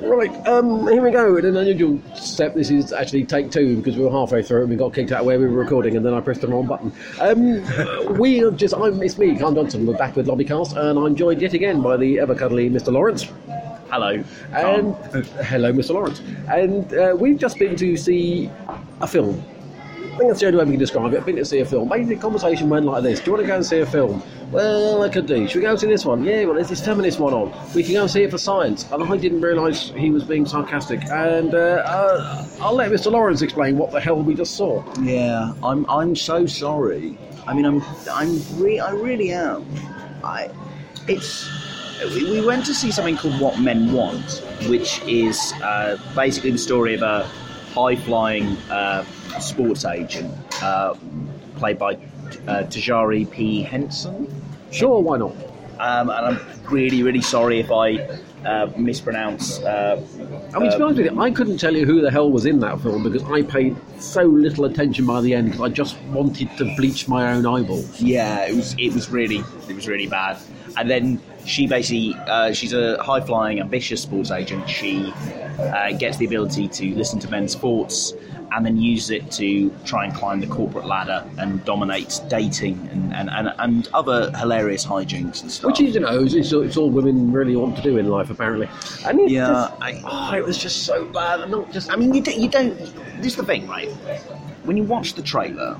Right, um, here we go. In an unusual step, this is actually take two because we were halfway through and we got kicked out where we were recording, and then I pressed the wrong button. Um, we are just, I'm, it's me, Carl Johnson. We're back with Lobbycast, and I'm joined yet again by the ever cuddly Mr. Laurence. Hello. And uh, hello, Mr. Laurence. And uh, we've just been to see a film. I think that's the only way we can describe it. I've Been to see a film. Maybe the conversation went like this: Do you want to go and see a film? Well, I could do. Should we go and see this one? Yeah. Well, there's this feminist one on. We can go and see it for science. And I didn't realise he was being sarcastic. And uh, uh, I'll let Mr. Laurence explain what the hell we just saw. Yeah, I'm. I'm so sorry. I mean, I'm. I'm. Re- I really am. I. It's. We we went to see something called What Men Want, which is uh, basically the story of a high-flying uh, sports agent uh, played by uh, Tajari P. Henson. Sure, why not? Um, and I'm really, really sorry if I uh, mispronounce. Uh, I mean, to be honest with you, I couldn't tell you who the hell was in that film because I paid so little attention by the end because I just wanted to bleach my own eyeballs. Yeah, it was it was really it was really bad. And then she basically uh, she's a high flying, ambitious sports agent. She uh, gets the ability to listen to men's thoughts and then use it to try and climb the corporate ladder and dominate dating and, and, and, and other hilarious hijinks and stuff. Which is, you know, it's, it's, all- it's all women really want to do in life, apparently. And Yeah, just- I- oh, it was just so bad. And not just. I mean, you, do, you don't. This is the thing, right? When you watch the trailer,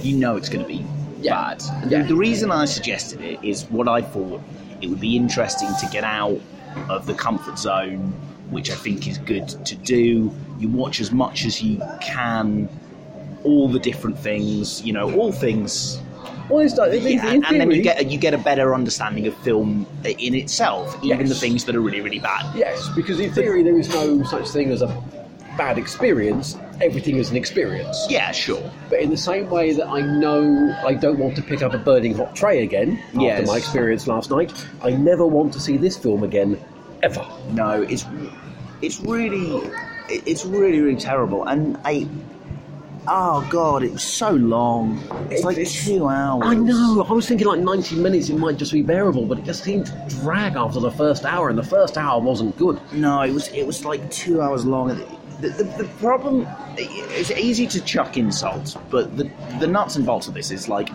you know it's going to be Yeah. bad. Yeah. The, the reason I suggested it is what I thought it would be interesting to get out of the comfort zone, which I think is good to do. You watch as much as you can, all the different things, you know, all things Well, it's in, yeah, and, and then you get you get a better understanding of film in itself, even Yes. the things that are really really bad. Yes, because in theory there is no such thing as a bad experience. Everything is an experience. Yeah, sure. But in the same way that I know I don't want to pick up a burning hot tray again after Yes. my experience last night, I never want to see this film again, ever. No, it's it's really it's really really terrible, and I. Oh god, it was so long. It's like It's- two hours. I know. I was thinking like 90 minutes it might just be bearable, but it just seemed to drag after the first hour, and the first hour wasn't good. No, it was it was like two hours long. The, the, the problem it's easy to chuck insults, but the the nuts and bolts of this is like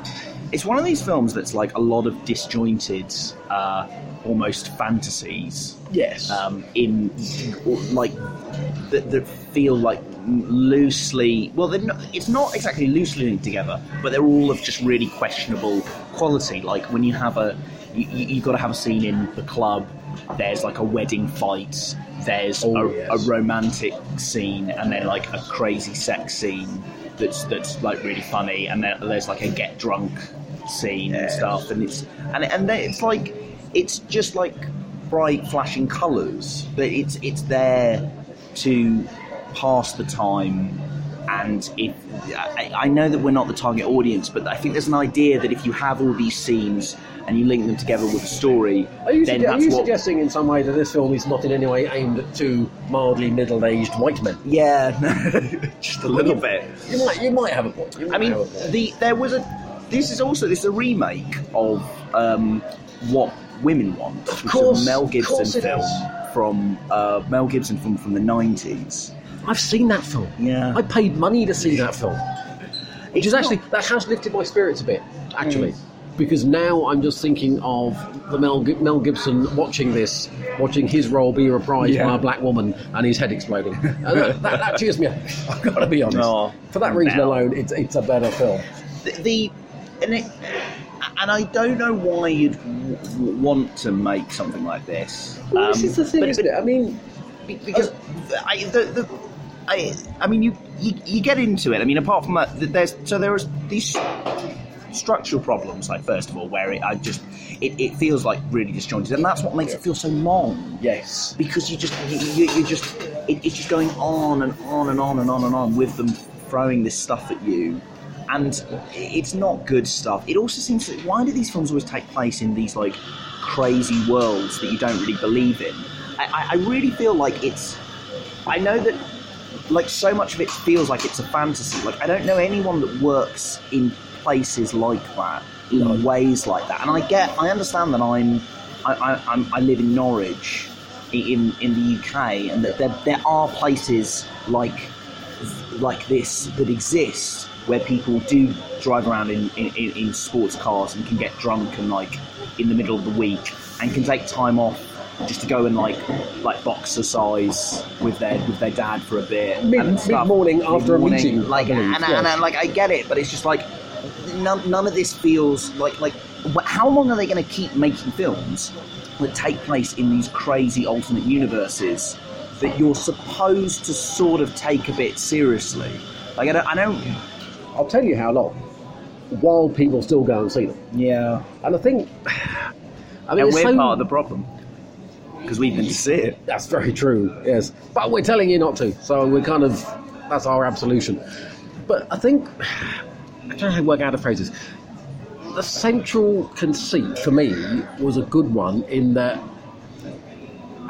it's one of these films that's like a lot of disjointed, uh, almost fantasies. Yes. um, in like that, that feel like loosely well they're not, it's not exactly loosely linked together but they're all of just really questionable quality like when you have a you, you've got to have a scene in the club there's like a wedding fight there's Oh, a, yes. a romantic scene and then like a crazy sex scene that's that's like really funny and then there's like a get drunk scene and stuff and it's and and then it's like it's just like bright flashing colours but it's it's there to pass the time and if I, I know that we're not the target audience but I think there's an idea that if you have all these scenes and you link them together with a story Are you, then sugge- are you what suggesting in some way that this film is not in any way aimed at two mildly middle-aged white men? yeah just a little bit You might, you might have a point. I mean, have a point. the there was a. This is also this is a remake of um, what women want, which course, is a Mel Gibson film is. from uh, Mel Gibson film from the nineties. I've seen that film. Yeah. I paid money to see that film. Which is actually, that has lifted my spirits a bit, actually. Because now I'm just thinking of the Mel, Mel Gibson watching this, watching his role be reprised Yeah. by a black woman and his head exploding. And that, that, that cheers me up. I've got to be honest. For that reason alone, it's, it's a better film. The, the and it, and I don't know why you'd w- want to make something like this. Well, this Um, is the thing, but- isn't it? I mean, Be- because I, the, the, I, I mean, you, you you get into it. I mean, apart from that, there's so there is these structural problems. Like first of all, where it I just it, it feels like really disjointed, and that's what makes it feel so long. yes. Because you just you, you, you just it, it's just going on and on and on and on and on with them throwing this stuff at you. And it's not good stuff. It also seems that why do these films always take place in these like crazy worlds that you don't really believe in? I, I, I really feel like it's. I know that like so much of it feels like it's a fantasy. Like I don't know anyone that works in places like that in mm. ways like that. And I get, I understand that I'm, I, I, I'm, I live in Norwich, in in the UK, and that there there are places like like this that exist where people do drive around in, in in sports cars and can get drunk and like in the middle of the week and can take time off just to go and like like boxercise with their with their dad for a bit Mid- and stuff. mid-morning after a meeting, like believe, and, and, and, like I get it, but it's just like none, none of this feels like like how long are they going to keep making films that take place in these crazy alternate universes that you're supposed to sort of take a bit seriously? Like I don't, I don't I'll tell you how long. While people still go and see them, yeah. and I think, I mean, And we're so- part of the problem because been to see it. That's very true, yes. But we're telling you not to, so we're kind of that's our absolution. But I think I don't know how to work out the phrases. The central conceit for me was a good one in that,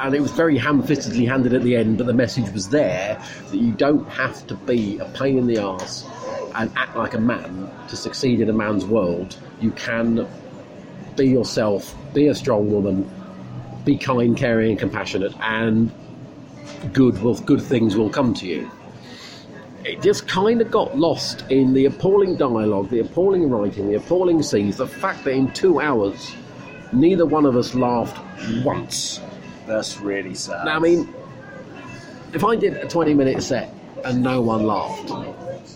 and it was very ham-fistedly handed at the end, but the message was there that you don't have to be a pain in the ass and act like a man to succeed in a man's world. You can be yourself, be a strong woman, be kind, caring, and compassionate, and good will good things will come to you. It just kind of got lost in the appalling dialogue, the appalling writing, the appalling scenes, the fact that in two hours, neither one of us laughed once. That's really sad. Now, I mean, if I did a 20 minute set and no one laughed,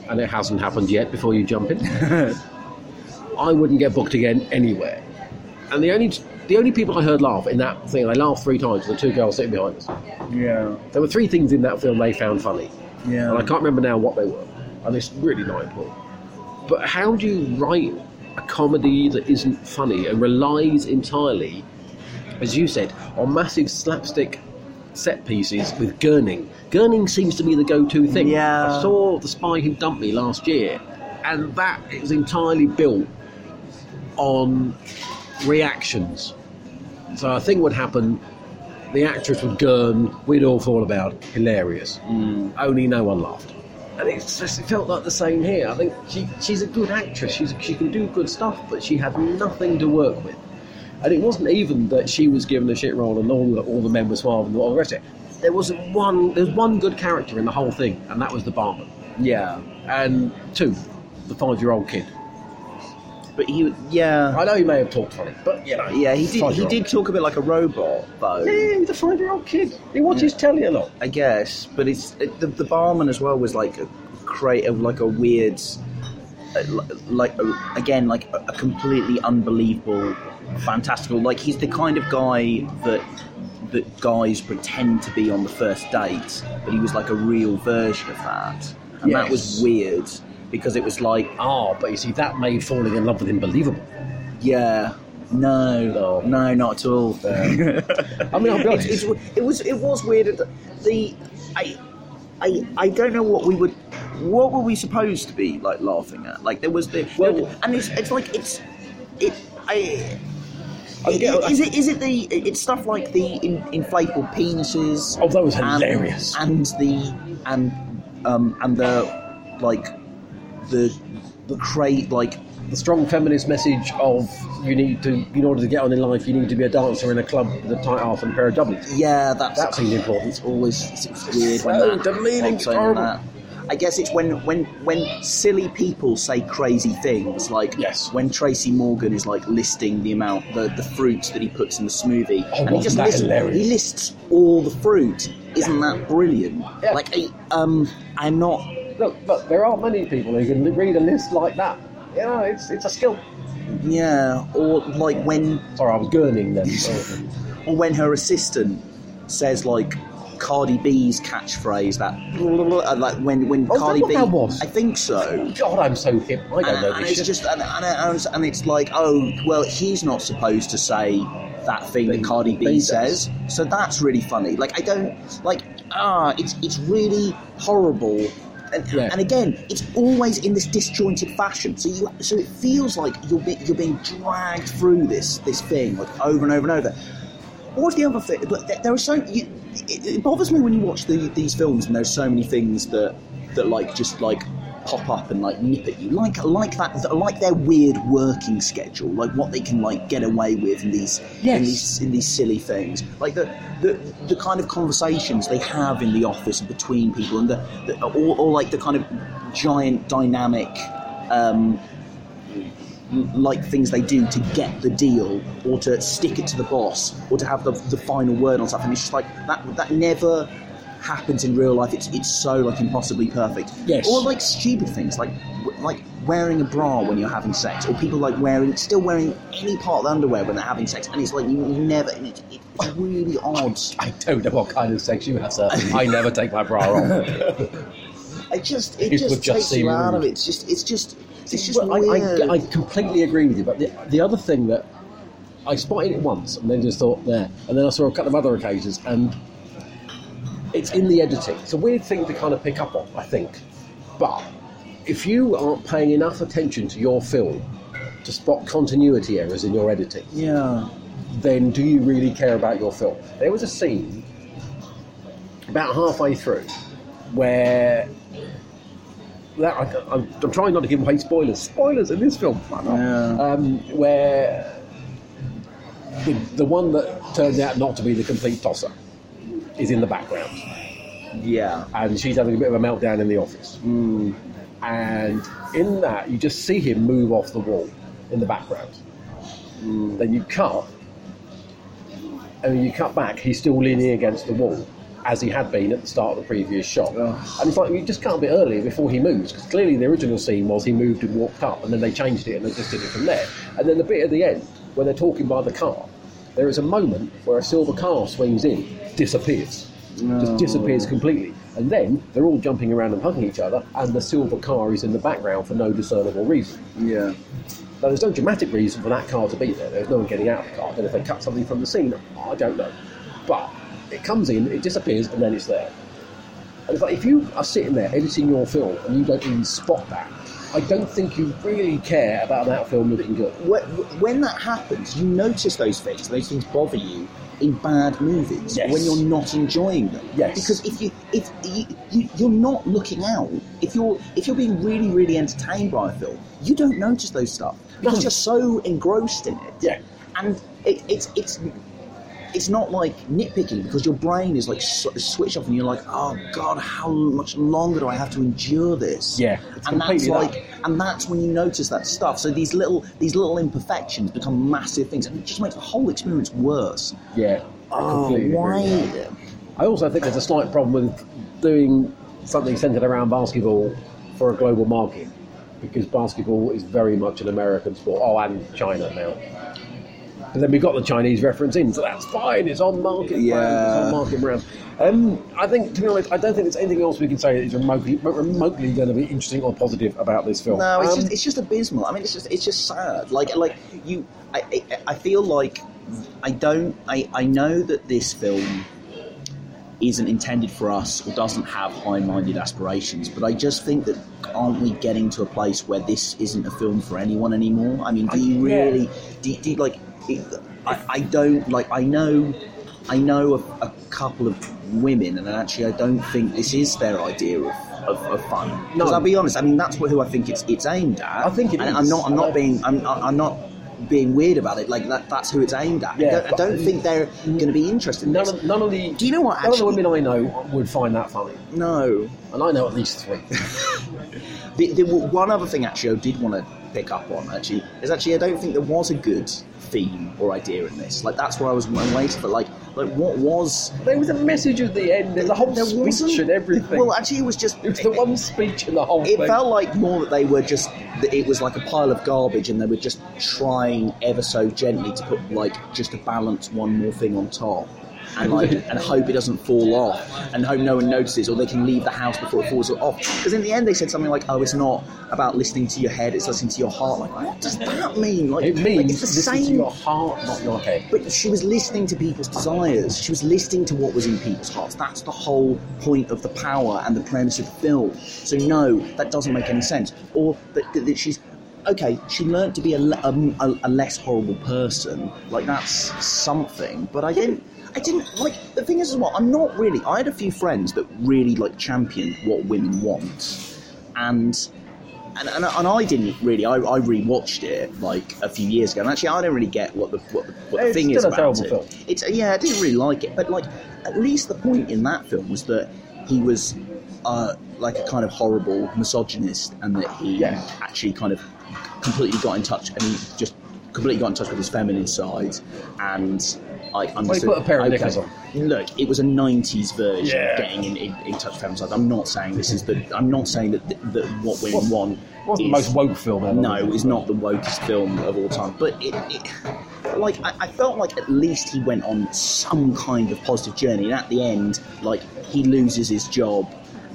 and it hasn't happened yet before you jump in, I wouldn't get booked again anywhere. And the only the only people I heard laugh in that thing, they laughed three times, the two girls sitting behind us. yeah, There were three things in that film they found funny, yeah. and I can't remember now what they were, and it's really not important. But how do you write a comedy that isn't funny and relies entirely, as you said, on massive slapstick set pieces with gurning? Gurning seems to be the go-to thing. Yeah. I saw The Spy Who Dumped Me last year, and that is entirely built on reactions. So a thing would happen, the actress would gurn, we'd all fall about, hilarious. Mm. Only no one laughed. And it's just, it felt like the same here. I think she, she's a good actress, she's, she can do good stuff, but she had nothing to work with. And it wasn't even that she was given a shit role and all the, all the men were suave and all the rest of it. There was one, there's one good character in the whole thing, and that was the barman. yeah. And two, the five-year-old kid. But he, yeah, I know he may have talked funny, but you know, yeah, he did. He did talk a bit like a robot, though. Yeah, he's a five-year-old kid. He watches telly a lot. I guess, but it's it, the, the barman as well was like a creative, like a weird, uh, like a, again, like a, a completely unbelievable, fantastical. Like he's the kind of guy that that guys pretend to be on the first date, but he was like a real version of that, and that was weird because it was like, Oh, but you see, that made falling in love with him believable. yeah. No, No. no, not at all. I mean, I'll be honest. It's, it's, it was it was weird. that The I I I don't know what we would what were we supposed to be like laughing at? Like there was the Well- and it's it's like it's it I. I get- Is it is it the it's stuff like the in, inflatable penises? Oh, that was and- hilarious. And the and um and the like the the crate like the strong feminist message of you need to, in order to get on in life, you need to be a dancer in a club with a tight half and a pair of doublets. Yeah, that's That seemed important. It's always it's, weird when So that demeaning, pops in and horrible. that. I guess it's when when when silly people say crazy things, like Yes. when Tracy Morgan is like listing the amount the, the fruits that he puts in the smoothie, Oh, and he just lists, hilarious? he lists all the fruit. Isn't that brilliant? Yeah. Like I, um, I'm not. Look, look, there are many people who can read a list like that. You know, it's, it's a skill. Yeah, or like when Sorry, I was gurning then. or when her assistant says like Cardi B's catchphrase that like when when Oh, Cardi B? I think so. God, I'm so hip. I don't and, know and this it's shit. just and, and, and, and it's like oh well he's not supposed to say that thing that Cardi B B says so that's really funny like I don't like ah it's it's really horrible and, Yeah. and again it's always in this disjointed fashion so you so it feels like you're be, you're being dragged through this this thing like over and over and over What's the other thing? But there- there are so you, it, it bothers me when you watch the, these films and there's so many things that that like just like pop up and like nip at you, like like that, like their weird working schedule, like what they can like get away with in these Yes. in these in these silly things, like the the, the kind of conversations they have in the office between people, and the, the or, or like the kind of giant dynamic. Um, like things they do to get the deal or to stick it to the boss or to have the, the final word on something. It's just like that that never happens in real life. It's it's so like impossibly perfect. Yes. Or like stupid things like like wearing a bra when you're having sex, or people like wearing still wearing any part of the underwear when they're having sex, and it's like you, never. And it, it's really odd. I don't know what kind of sex you have, sir. I never take my bra off. It just it It just just takes you out of it. It's just it's just it's just Well, I, weird. I, I completely agree with you, but the, the other thing that I spotted it once and then just thought, there, and then I saw a couple of other occasions, and it's in the editing. It's a weird thing to kind of pick up on, I think. But if you aren't paying enough attention to your film to spot continuity errors in your editing, yeah. then do you really care about your film? There was a scene about halfway through where that I, I'm, I'm trying not to give away spoilers. Spoilers in this film, Yeah. um, where the, the one that turns out not to be the complete tosser is in the background, Yeah. and she's having a bit of a meltdown in the office. Mm. And in that, you just see him move off the wall in the background. Mm. Then you cut, and when you cut back, he's still leaning against the wall, as he had been at the start of the previous shot. And it's like you just cut a bit earlier before he moves, because clearly the original scene was he moved and walked up, and then they changed it and they just did it from there. And then the bit at the end, when they're talking by the car, there is a moment where a silver car swings in, disappears, just disappears completely. And then they're all jumping around and hugging each other, and the silver car is in the background for no discernible reason. Yeah. Now, there's no dramatic reason for that car to be there. There's no one getting out of the car. And if they cut something from the scene, I don't know. But it comes in, it disappears, and then it's there. And it's like if you are sitting there editing your film and you don't even spot that, I don't think you really care about that film looking good. When, when that happens, you notice those things. Those things bother you in bad movies Yes. when you're not enjoying them. Yes. Because if you if you, you you're not looking out, if you're if you're being really really entertained by a film, you don't notice those stuff because No. you're so engrossed in it. Yeah. And it, it's it's it's not like nitpicking because your brain is like s- switched off and you're like, oh god, how much longer do I have to endure this? Yeah, and that's completely that. like, and that's when you notice that stuff. So these little these little imperfections become massive things, and it just makes the whole experience worse. Yeah. Oh, agree why? I also think there's a slight problem with doing something centered around basketball for a global market because basketball is very much an American sport. Oh, and China now. And then we've got the Chinese reference in, so that's fine. It's on market. Yeah. brand, It's on market brand. Um, I think, to be honest, I don't think there's anything else we can say that is remotely, remotely going to be interesting or positive about this film. No, it's Um, just it's just abysmal. I mean, it's just it's just sad. Like like you, I I, I feel like I don't. I I know that this film isn't intended for us or doesn't have high-minded aspirations, but I just think that aren't we getting to a place where this isn't a film for anyone anymore? I mean, do you Yeah. really? Do, do like? It, I, I don't like. I know. I know a, a couple of women, and actually, I don't think this is their idea of, of, of fun. Because No. I'll be honest. I mean, that's who I think it's it's aimed at. I think it and is. I'm not. I'm not being. I'm, I'm not being weird about it. Like that. That's who it's aimed at. Yeah, I don't, I don't think they're going to be interested in None this. of, none of the Do you know what, None of the women I know would find that funny, No. and I know at least three. The, the one other thing actually I did want to pick up on actually is actually I don't think there was a good theme or idea in this. Like that's where I was waiting for. Like like what was There was a message at the end. There's a whole there speech and everything. Well, actually, it was just it was the one speech in the whole It thing. felt like more that they were just that it was like a pile of garbage, and they were just trying ever so gently to put like just to balance one more thing on top. And like, and hope it doesn't fall off, and hope no one notices, or they can leave the house before it falls off. Because in the end, they said something like, "Oh, it's not about listening to your head; it's listening to your heart." Like, what does that mean? Like, it like, means it's the listen to same. your heart, not your head. But she was listening to people's desires. She was listening to what was in people's hearts. That's the whole point of the power and the premise of the film. So no, that doesn't make any sense. Or that, that, that she's okay. She learned to be a, um, a, a less horrible person. Like that's something. But I didn't. I didn't like the thing is as well. I'm not really. I had a few friends that really like championed what women want. and. And, and, and I didn't really. I, I rewatched it like a few years ago, and actually, I don't really get what the what the, what the thing is about terrible it. film. It's yeah, I didn't really like it, but like at least the point in that film was that he was uh, like a kind of horrible misogynist, and that he Yeah. actually kind of completely got in touch, and he just completely got in touch with his feminine side, and I understood. put a pair of okay, knickers on. Look, it was a '90s version Yeah. of getting in, in, in touch with feminine side. I'm not saying this is the. I'm not saying that that what women want. Wasn't the most woke film ever. no, it's not the wokest film of all time, but it, it like I, I felt like at least he went on some kind of positive journey, and at the end, like he loses his job,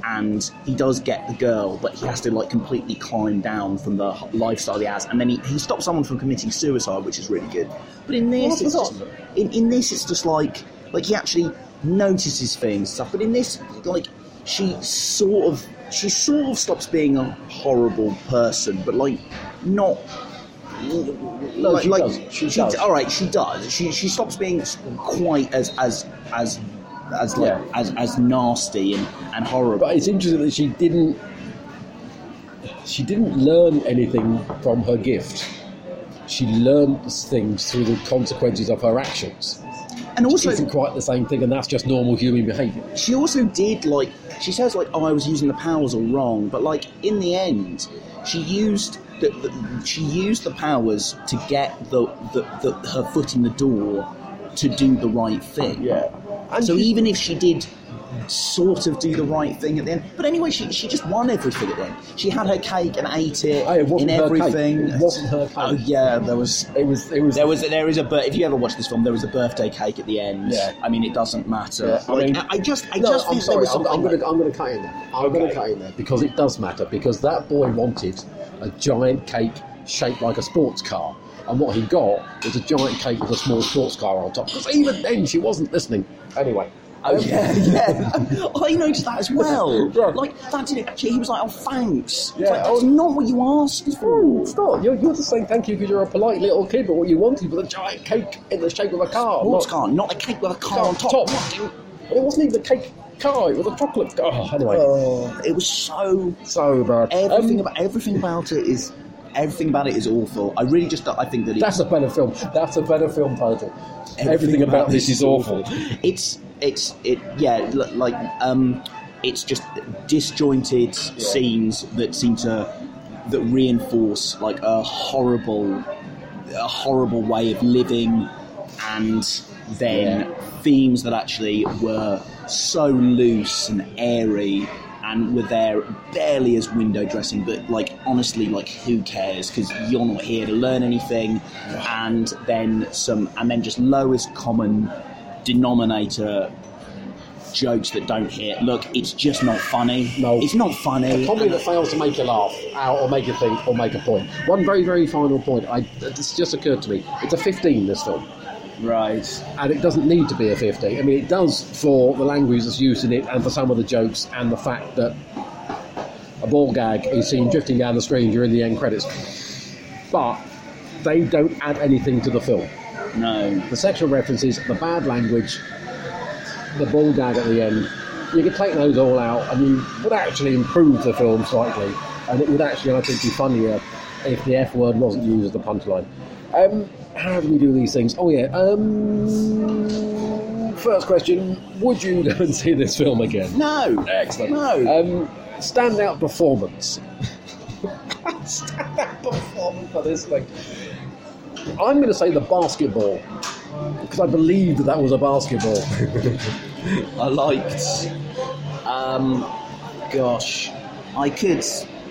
and he does get the girl, but he has to like completely climb down from the lifestyle he has, and then he, he stops someone from committing suicide, which is really good. But in this, it's just, in, in this, it's just like like he actually notices things and stuff. But in this, like she sort of she sort of stops being a horrible person, but like not. No, she does. She does. All right, she does. She she stops being quite as as as as like, Yeah. as as nasty and, and horrible. But it's interesting that she didn't. She didn't learn anything from her gift. She learned things through the consequences of her actions. and Which also, isn't quite the same thing, and that's just normal human behaviour. she also did like she says like oh I was using the powers all wrong, but like in the end she used the, the she used the powers to get the, the, the her foot in the door to do the right thing. Yeah. And so she- even if she did sort of do the right thing at the end, but anyway she, she just won everything at the end. She had her cake and ate it Oh, it in everything. It wasn't her cake. Oh yeah, there was It was. It was. there was there is a if you ever watch this film there was a birthday cake at the end. Yeah. I mean it doesn't matter. Yeah, I Like, mean- I, just I no, just I'm sorry. I'm. I'm going like- to. I'm going to cut in there. I'm going to cut in there because it does matter. Because that boy wanted a giant cake shaped like a sports car, and what he got was a giant cake with a small sports car on top. Because even then, she wasn't listening. Anyway. Oh um, yeah, yeah. I noticed that as well. Right. Like that did it. He was like, "Oh, thanks." It's Yeah, like, that's oh. not what you asked for. It's not. You're, you're just saying thank you because you're a polite little kid, but what you wanted was a giant cake in the shape of a car. Sports not- car, not a cake with a car car on top. And it wasn't even a cake car; it was a chocolate car. Oh, anyway, Oh, it was so. so bad. Everything Um, about everything about it is. Everything about it is awful. I really just. I think that it's, That's a better film. That's a better film title. Everything, about, this is awful. It's it's it yeah like um it's just disjointed scenes that seem to that reinforce like a horrible a horrible way of living and then themes that actually were so loose and airy and were there barely as window dressing but like honestly like who cares because you're not here to learn anything and then some and then just lowest common denominator jokes that don't hit look it's just not funny No. it's not funny A comedy that fails to make you laugh, uh, or make you think, or make a point. One very, very final point. I, it's just occurred to me. It's a 15. This film. Right and it doesn't need to be a 50. I mean, it does for the language that's used in it and for some of the jokes and the fact that a ball gag is seen drifting down the screen during the end credits. But they don't add anything to the film. no The sexual references, the bad language, the ball gag at the end, you could take those all out and you would actually improve the film slightly. And it would actually, I think, be funnier if the F word wasn't used as the punchline. Um, how do we do these things? Oh, yeah. Um, first question Would you go and see this film again? no Excellent. no Um, standout performance. standout performance for this thing. I'm going to say the basketball because I believe that that was a basketball. I liked. Um, gosh, I could.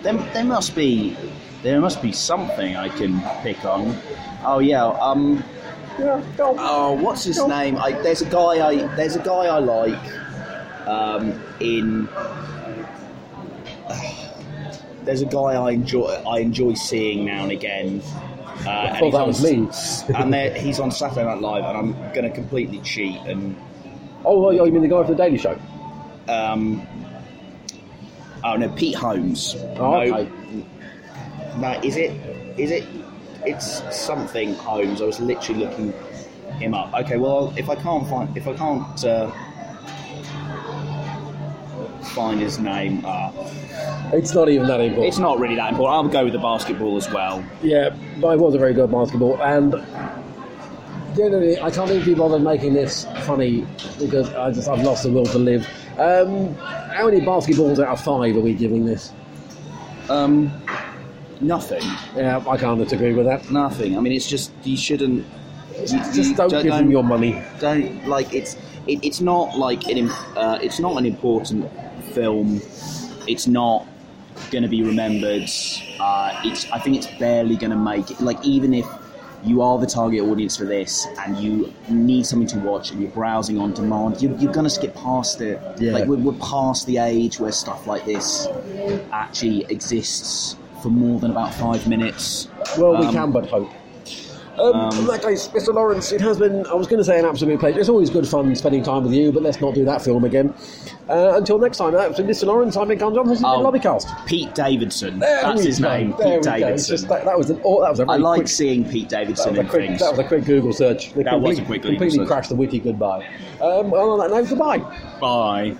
There, there must be. There must be something I can pick on. Oh yeah. Um. yeah, go. Oh, what's his name? I, there's a guy. I there's a guy I like. Um. In. There's a guy I enjoy. I enjoy seeing now and again. Uh, and he's that on was me. and he's on Saturday Night Live, and I'm going to completely cheat and Oh, oh, you mean the guy from the Daily Show? um, oh no, Pete Holmes. Oh, no, okay. No, is it? Is it? It's something Holmes. I was literally looking him up. Okay, well, if I can't find, if I can't, uh, find his name. Uh, It's not even that important. it's not really that important. I'll go with the basketball as well. Yeah, but it was a very good basketball, and generally, I can't even be bothered making this funny because I just I've lost the will to live. Um, how many basketballs out of five are we giving this? Um, nothing. Yeah, I can't disagree with that. Nothing. I mean, it's just you shouldn't. you- Just you don't give them your money. Don't like it's. It, it's not like an. Uh, it's not an important film. It's not going to be remembered. Uh, it's. I think it's barely going to make it. Like even if you are the target audience for this and you need something to watch and you're browsing on demand, you're, you're going to skip past it. Yeah. Like we're, we're past the age where stuff like this actually exists for more than about five minutes. Well, we Um, can but hope. Um, in that case, Mr. Laurence, it has been, I was going to say an absolute pleasure. It's always good fun spending time with you, but let's not do that film again. Uh, until next time, that's been Mr. Laurence, I'm Mick Johnson, this is Oh. the Lobbycast. Pete Davidson. There That's his go. name. There Pete we Davidson. just that, that was an, oh, that was a I very like quick, seeing Pete that Davidson was, a in quick, things. that was a quick Google search. They That was a quick Google completely search. crashed the wiki goodbye. Um, well, on that note, goodbye. Bye.